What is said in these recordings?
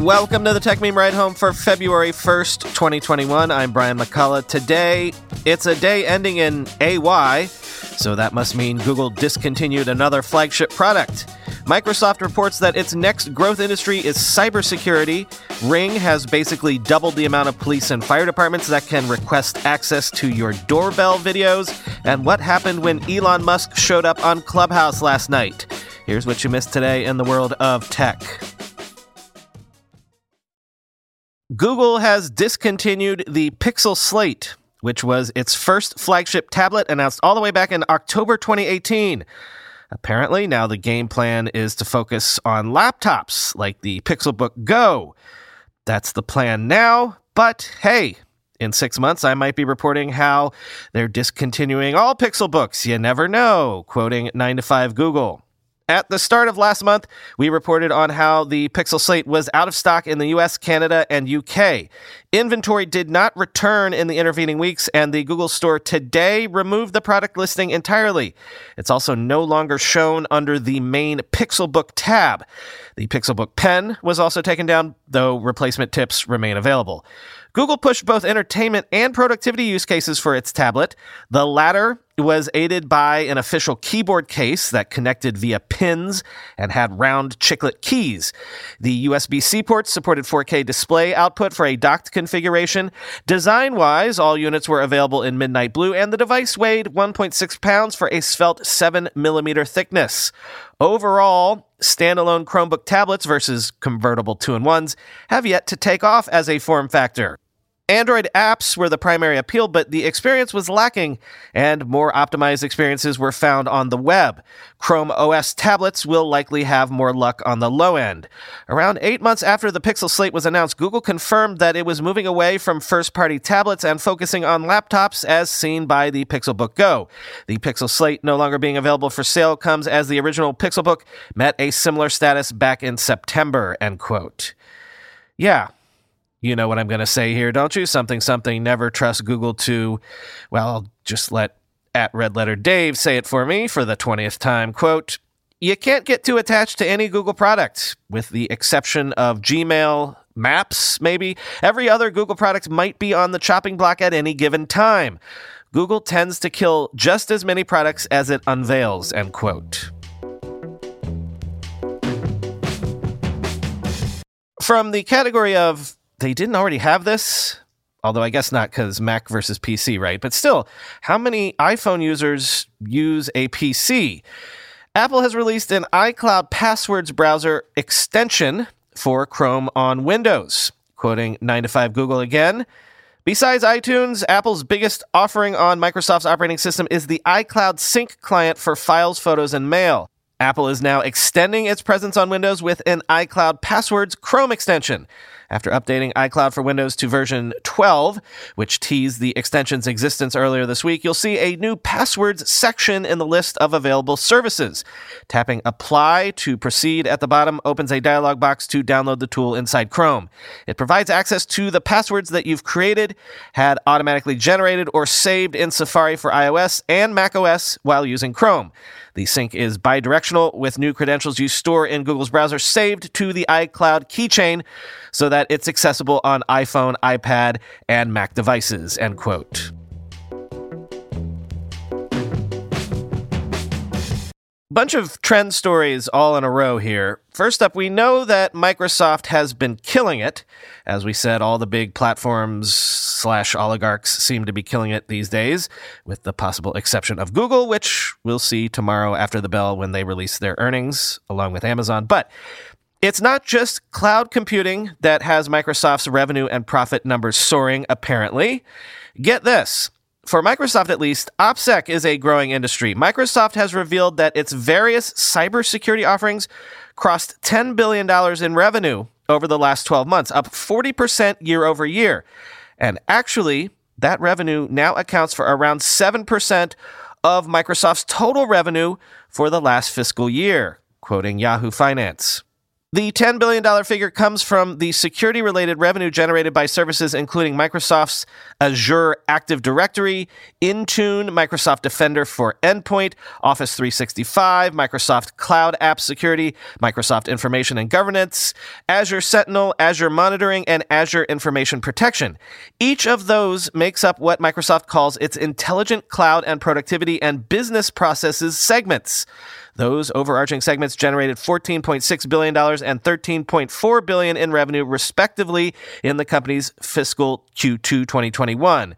Welcome to the Techmeme Ride Home for February 1st, 2021. I'm Brian McCullough. Today, it's a day ending in AY, so that must mean Google discontinued another flagship product. Microsoft reports that its next growth industry is cybersecurity. Ring has basically doubled the amount of police and fire departments that can request access to your doorbell videos. And what happened when Elon Musk showed up on Clubhouse last night? Here's what you missed today in the world of tech. Google has discontinued the Pixel Slate, which was its first flagship tablet announced all the way back in October 2018. Apparently, now the game plan is to focus on laptops like the Pixelbook Go. That's the plan now, but hey, in six months, I might be reporting how they're discontinuing all Pixel books. You never know, quoting 9 to 5 Google. At the start of last month, we reported on how the Pixel Slate was out of stock in the US, Canada, and UK. Inventory did not return in the intervening weeks, and the Google Store today removed the product listing entirely. It's also no longer shown under the main Pixelbook tab. The Pixelbook Pen was also taken down, though replacement tips remain available. Google pushed both entertainment and productivity use cases for its tablet. The latter was aided by an official keyboard case that connected via pins and had round chiclet keys. The USB C ports supported 4K display output for a docked configuration. Design wise, all units were available in midnight blue, and the device weighed 1.6 pounds for a svelte 7 millimeter thickness. Overall, standalone Chromebook tablets versus convertible two in ones have yet to take off as a form factor. Android apps were the primary appeal, but the experience was lacking, and more optimized experiences were found on the web. Chrome OS tablets will likely have more luck on the low end. Around eight months after the Pixel Slate was announced, Google confirmed that it was moving away from first party tablets and focusing on laptops, as seen by the Pixelbook Go. The Pixel Slate no longer being available for sale comes as the original Pixelbook met a similar status back in September, end quote. Yeah, you know what I'm going to say here, don't you? Something, something, never trust Google to, well, I'll just let at Red Letter Dave say it for me for the 20th time. Quote, you can't get too attached to any Google product, with the exception of Gmail, Maps, maybe. Every other Google product might be on the chopping block at any given time. Google tends to kill just as many products as it unveils, end quote. From the category of they didn't already have this, although I guess not because Mac versus PC, right? But still, how many iPhone users use a PC? Apple has released an iCloud passwords browser extension for Chrome on Windows. Quoting 9 to 5 Google again. Besides iTunes, Apple's biggest offering on Microsoft's operating system is the iCloud Sync client for files, photos, and mail. Apple is now extending its presence on Windows with an iCloud Passwords Chrome extension after updating iCloud for Windows to version 12, which teased the extension's existence earlier this week, you'll see a new passwords section in the list of available services. Tapping Apply to proceed at the bottom opens a dialog box to download the tool inside Chrome. It provides access to the passwords that you've created, had automatically generated, or saved in Safari for iOS and macOS while using Chrome. The sync is bidirectional with new credentials you store in Google's browser saved to the iCloud keychain so that it's accessible on iPhone, iPad, and Mac devices, end quote. Bunch of trend stories all in a row here. First up, we know that Microsoft has been killing it. As we said, all the big platforms slash oligarchs seem to be killing it these days, with the possible exception of Google, which we'll see tomorrow after the bell when they release their earnings, along with Amazon. But it's not just cloud computing that has Microsoft's revenue and profit numbers soaring, apparently. Get this for Microsoft at least, OPSEC is a growing industry. Microsoft has revealed that its various cybersecurity offerings crossed $10 billion in revenue over the last 12 months, up 40% year over year. And actually, that revenue now accounts for around 7% of Microsoft's total revenue for the last fiscal year, quoting Yahoo Finance. The $10 billion figure comes from the security related revenue generated by services including Microsoft's Azure Active Directory, Intune, Microsoft Defender for Endpoint, Office 365, Microsoft Cloud App Security, Microsoft Information and Governance, Azure Sentinel, Azure Monitoring, and Azure Information Protection. Each of those makes up what Microsoft calls its Intelligent Cloud and Productivity and Business Processes segments. Those overarching segments generated $14.6 billion and $13.4 billion in revenue, respectively, in the company's fiscal Q2 2021.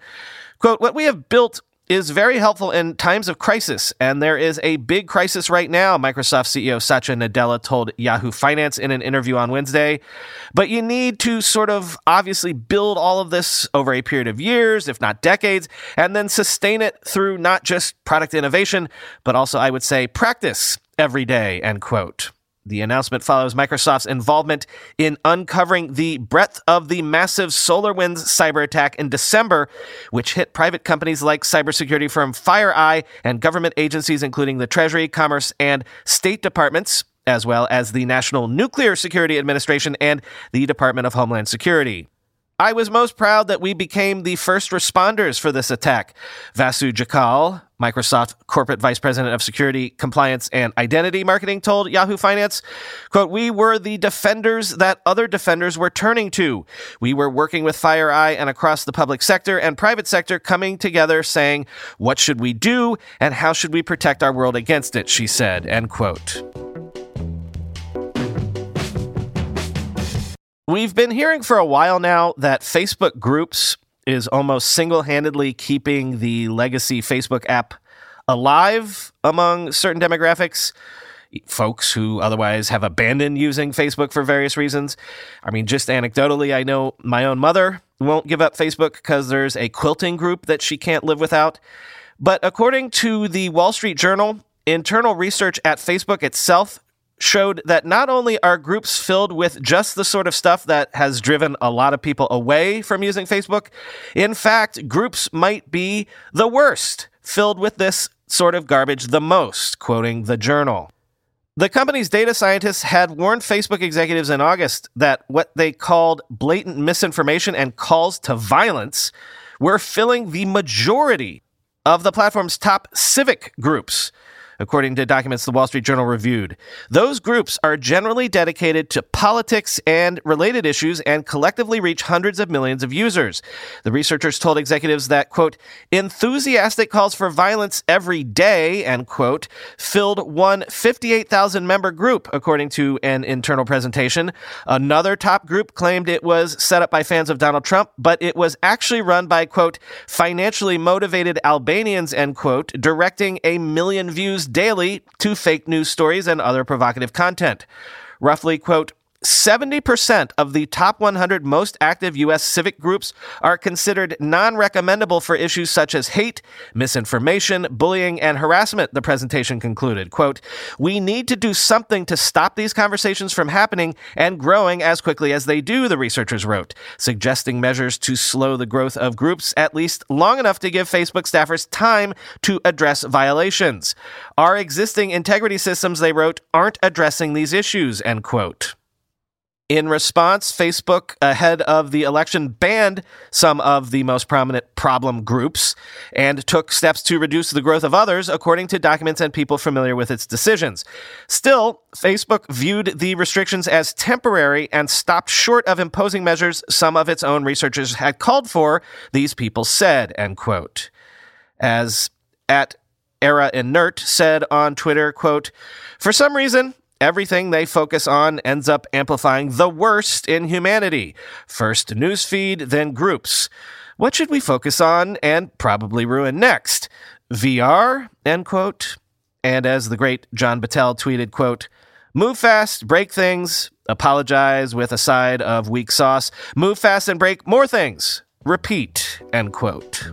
Quote, what we have built is very helpful in times of crisis, and there is a big crisis right now, Microsoft CEO Satya Nadella told Yahoo Finance in an interview on Wednesday. But you need to sort of obviously build all of this over a period of years, if not decades, and then sustain it through not just product innovation, but also, I would say, practice every day, end quote. The announcement follows Microsoft's involvement in uncovering the breadth of the massive SolarWinds cyber attack in December, which hit private companies like cybersecurity firm FireEye and government agencies including the Treasury, Commerce, and State Departments, as well as the National Nuclear Security Administration and the Department of Homeland Security. I was most proud that we became the first responders for this attack. Vasu Jakkal, Microsoft Corporate Vice President of Security, Compliance, and Identity Marketing told Yahoo Finance, quote, We were the defenders that other defenders were turning to. We were working with FireEye and across the public sector and private sector coming together saying, what should we do and how should we protect our world against it, she said, end quote. We've been hearing for a while now that Facebook groups is almost single handedly keeping the legacy Facebook app alive among certain demographics. Folks who otherwise have abandoned using Facebook for various reasons. I mean, just anecdotally, I know my own mother won't give up Facebook because there's a quilting group that she can't live without. But according to the Wall Street Journal, internal research at Facebook itself showed that not only are groups filled with just the sort of stuff that has driven a lot of people away from using Facebook, in fact, groups might be the worst, filled with this sort of garbage the most, quoting the journal. The company's data scientists had warned Facebook executives in August that what they called blatant misinformation and calls to violence were filling the majority of the platform's top civic groups according to documents the Wall Street Journal reviewed. Those groups are generally dedicated to politics and related issues and collectively reach hundreds of millions of users. The researchers told executives that, quote, enthusiastic calls for violence every day, end quote, filled one 58,000 member group, according to an internal presentation. Another top group claimed it was set up by fans of Donald Trump, but it was actually run by, quote, financially motivated Albanians, end quote, directing a million views daily to fake news stories and other provocative content. Roughly, quote, 70% of the top 100 most active U.S. civic groups are considered non recommendable for issues such as hate, misinformation, bullying, and harassment, the presentation concluded. Quote, We need to do something to stop these conversations from happening and growing as quickly as they do, the researchers wrote, suggesting measures to slow the growth of groups at least long enough to give Facebook staffers time to address violations. Our existing integrity systems, they wrote, aren't addressing these issues, end quote. In response, Facebook, ahead of the election, banned some of the most prominent problem groups and took steps to reduce the growth of others, according to documents and people familiar with its decisions. Still, Facebook viewed the restrictions as temporary and stopped short of imposing measures some of its own researchers had called for, these people said, end quote. As at Era Inert said on Twitter, quote, for some reason, everything they focus on ends up amplifying the worst in humanity. First newsfeed, then groups. What should we focus on and probably ruin next? VR? End quote. And as the great John Battelle tweeted, quote, Move fast, break things, apologize with a side of weak sauce, move fast and break more things. Repeat, end quote.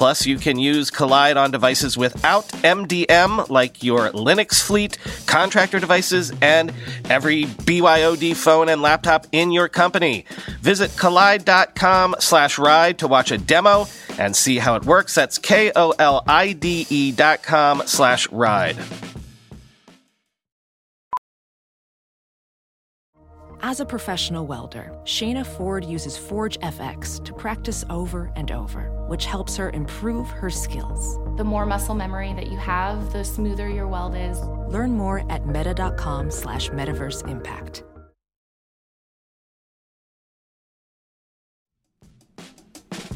Plus, you can use Kolide on devices without MDM, like your Linux fleet, contractor devices, and every BYOD phone and laptop in your company. Visit kolide.com slash ride to watch a demo and see how it works. That's K-O-L-I-D-E dot com slash ride. As a professional welder, Shayna Ford uses Forge FX to practice over and over, which helps her improve her skills. The more muscle memory that you have, the smoother your weld is. Learn more at meta.com slash metaverse impact.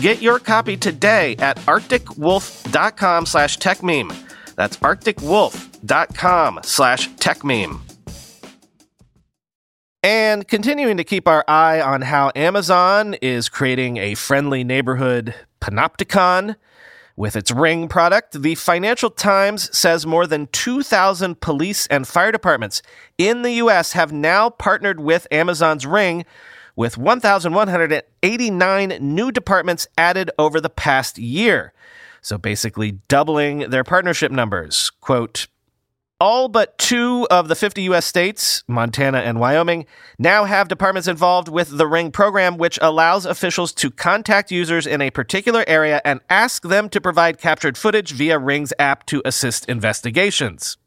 Get your copy today at arcticwolf.com slash techmeme. That's arcticwolf.com slash techmeme. And continuing to keep our eye on how Amazon is creating a friendly neighborhood panopticon with its Ring product, the Financial Times says more than 2,000 police and fire departments in the U.S. have now partnered with Amazon's Ring, with 1,189 new departments added over the past year. So basically, doubling their partnership numbers. Quote, all but two of the 50 U.S. states, Montana and Wyoming, now have departments involved with the Ring program, which allows officials to contact users in a particular area and ask them to provide captured footage via Ring's app to assist investigations.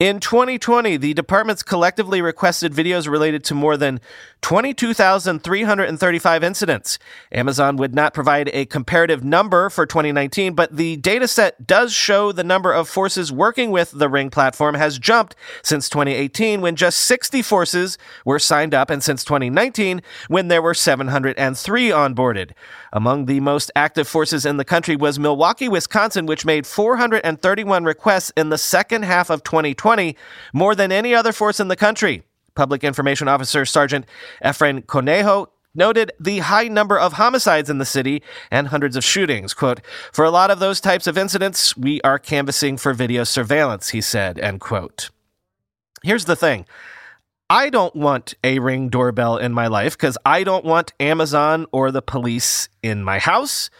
In 2020, the departments collectively requested videos related to more than 22,335 incidents. Amazon would not provide a comparative number for 2019, but the dataset does show the number of forces working with the Ring platform has jumped since 2018 when just 60 forces were signed up and since 2019 when there were 703 onboarded. Among the most active forces in the country was Milwaukee, Wisconsin, which made 431 requests in the second half of 2020 2020, more than any other force in the country. Public Information Officer Sergeant Efren Conejo noted the high number of homicides in the city and hundreds of shootings. Quote, for a lot of those types of incidents, we are canvassing for video surveillance, he said, end quote. Here's the thing. I don't want a ring doorbell in my life because I don't want Amazon or the police in my house.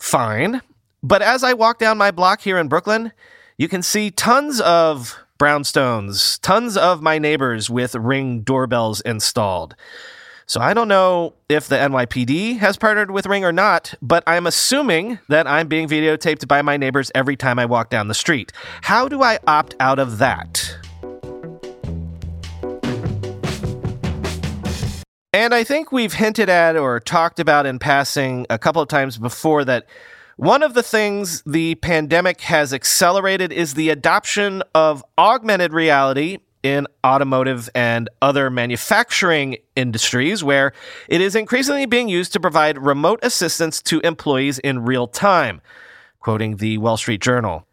Fine. But as I walk down my block here in Brooklyn, you can see tons of brownstones, tons of my neighbors with ring doorbells installed. So I don't know if the NYPD has partnered with Ring or not, but I'm assuming that I'm being videotaped by my neighbors every time I walk down the street. How do I opt out of that? And I think we've hinted at or talked about in passing a couple of times before that one of the things the pandemic has accelerated is the adoption of augmented reality in automotive and other manufacturing industries, where it is increasingly being used to provide remote assistance to employees in real time. Quoting the Wall Street Journal.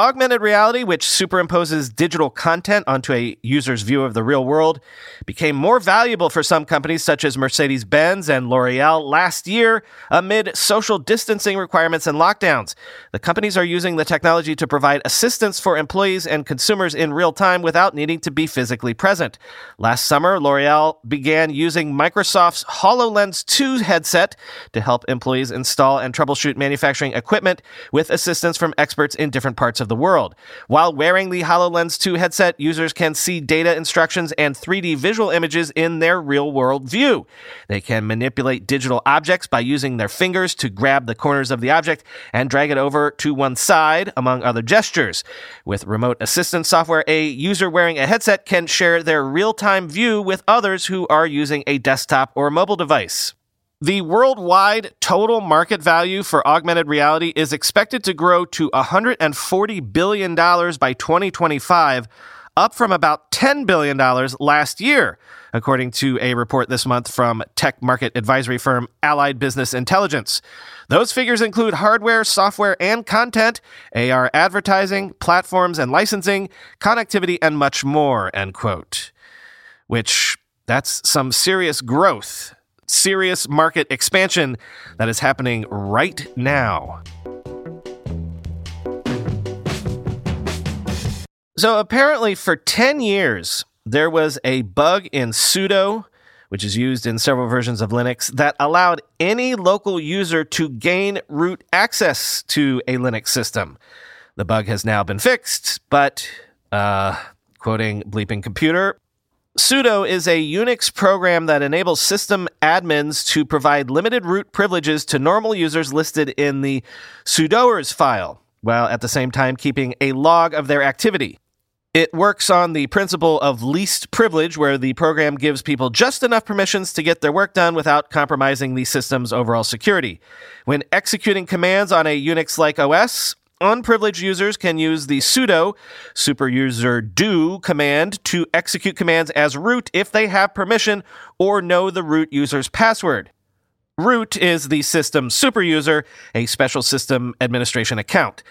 Augmented reality, which superimposes digital content onto a user's view of the real world, became more valuable for some companies such as Mercedes Benz and L'Oreal last year amid social distancing requirements and lockdowns. The companies are using the technology to provide assistance for employees and consumers in real time without needing to be physically present. Last summer, L'Oreal began using Microsoft's HoloLens 2 headset to help employees install and troubleshoot manufacturing equipment with assistance from experts in different parts of the world. While wearing the HoloLens 2 headset, users can see data instructions and 3D visual images in their real world view. They can manipulate digital objects by using their fingers to grab the corners of the object and drag it over to one side, among other gestures. With remote assistance software, a user wearing a headset can share their real time view with others who are using a desktop or mobile device. The worldwide total market value for augmented reality is expected to grow to $140 billion by 2025, up from about $10 billion last year, according to a report this month from tech market advisory firm Allied Business Intelligence. Those figures include hardware, software, and content, AR advertising, platforms and licensing, connectivity, and much more, end quote. Which, that's some serious growth serious market expansion that is happening right now. So, apparently, for 10 years, there was a bug in sudo, which is used in several versions of Linux, that allowed any local user to gain root access to a Linux system. The bug has now been fixed, but, uh, quoting Bleeping Computer, sudo is a Unix program that enables system admins to provide limited root privileges to normal users listed in the sudoers file, while at the same time keeping a log of their activity. It works on the principle of least privilege, where the program gives people just enough permissions to get their work done without compromising the system's overall security. When executing commands on a Unix like OS, Unprivileged users can use the sudo superuser do command to execute commands as root if they have permission or know the root user's password. Root is the system superuser, a special system administration account.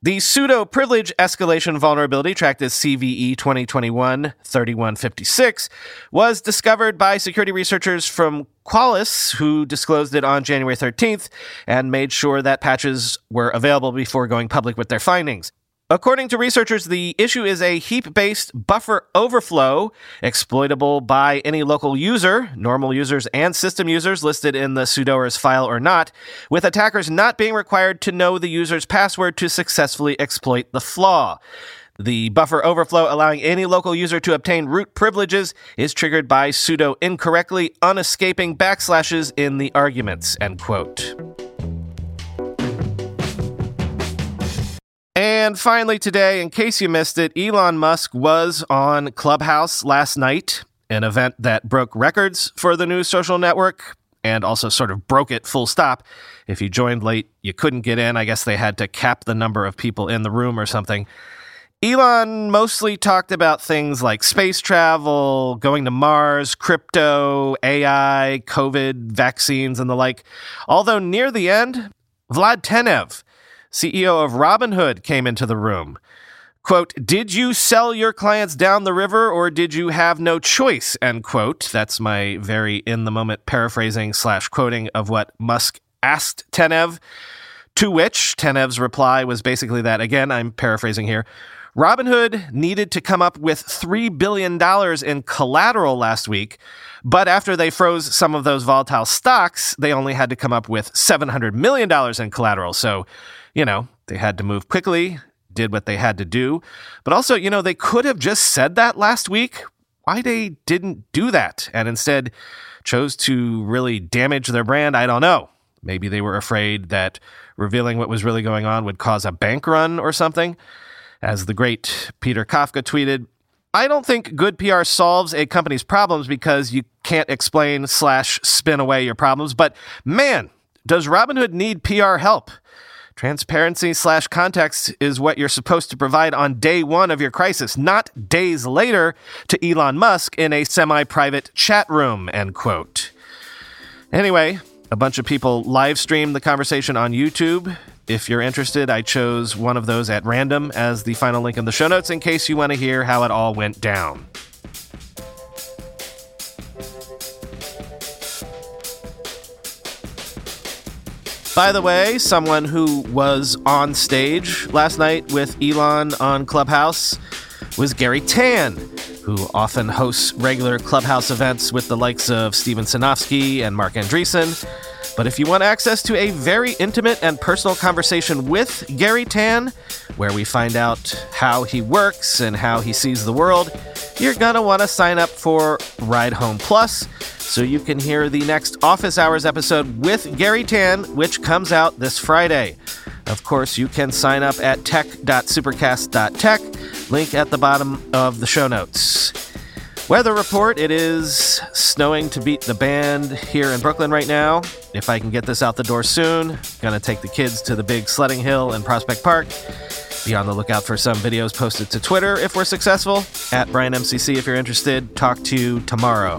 The sudo privilege escalation vulnerability, tracked as CVE 2021 3156, was discovered by security researchers from Qualys, who disclosed it on January 13th and made sure that patches were available before going public with their findings. According to researchers, the issue is a heap based buffer overflow exploitable by any local user, normal users and system users listed in the sudoers file or not, with attackers not being required to know the user's password to successfully exploit the flaw. The buffer overflow allowing any local user to obtain root privileges is triggered by sudo incorrectly unescaping backslashes in the arguments, end quote. And finally, today, in case you missed it, Elon Musk was on Clubhouse last night, an event that broke records for the new social network and also sort of broke it full stop. If you joined late, you couldn't get in. I guess they had to cap the number of people in the room or something. Elon mostly talked about things like space travel, going to Mars, crypto, AI, COVID, vaccines, and the like. Although near the end, Vlad Tenev, CEO of Robinhood, came into the room. Quote, did you sell your clients down the river or did you have no choice? End quote. That's my very in the moment paraphrasing slash quoting of what Musk asked Tenev. To which Tenev's reply was basically that, again, I'm paraphrasing here. Robinhood needed to come up with $3 billion in collateral last week, but after they froze some of those volatile stocks, they only had to come up with $700 million in collateral. So you know, they had to move quickly, did what they had to do. But also, you know, they could have just said that last week. Why they didn't do that and instead chose to really damage their brand, I don't know. Maybe they were afraid that revealing what was really going on would cause a bank run or something. As the great Peter Kafka tweeted, I don't think good PR solves a company's problems because you can't explain slash spin away your problems, but man, does Robinhood need PR help? Transparency slash context is what you're supposed to provide on day one of your crisis, not days later to Elon Musk in a semi private chat room, end quote. Anyway, a bunch of people live streamed the conversation on YouTube. If you're interested, I chose one of those at random as the final link in the show notes in case you want to hear how it all went down. By the way, someone who was on stage last night with Elon on Clubhouse was Garry Tan, who often hosts regular Clubhouse events with the likes of Steven Sinofsky and Marc Andreessen. But if you want access to a very intimate and personal conversation with Garry Tan, where we find out how he works and how he sees the world, you're gonna want to sign up for Ride Home Plus so you can hear the next Office Hours episode with Garry Tan, which comes out this Friday. Of course, you can sign up at tech.supercast.tech, link at the bottom of the show notes. Weather report it is snowing to beat the band here in Brooklyn right now. If I can get this out the door soon, gonna take the kids to the big sledding hill in Prospect Park. Be on the lookout for some videos posted to Twitter if we're successful. At BrianMCC if you're interested. Talk to you tomorrow.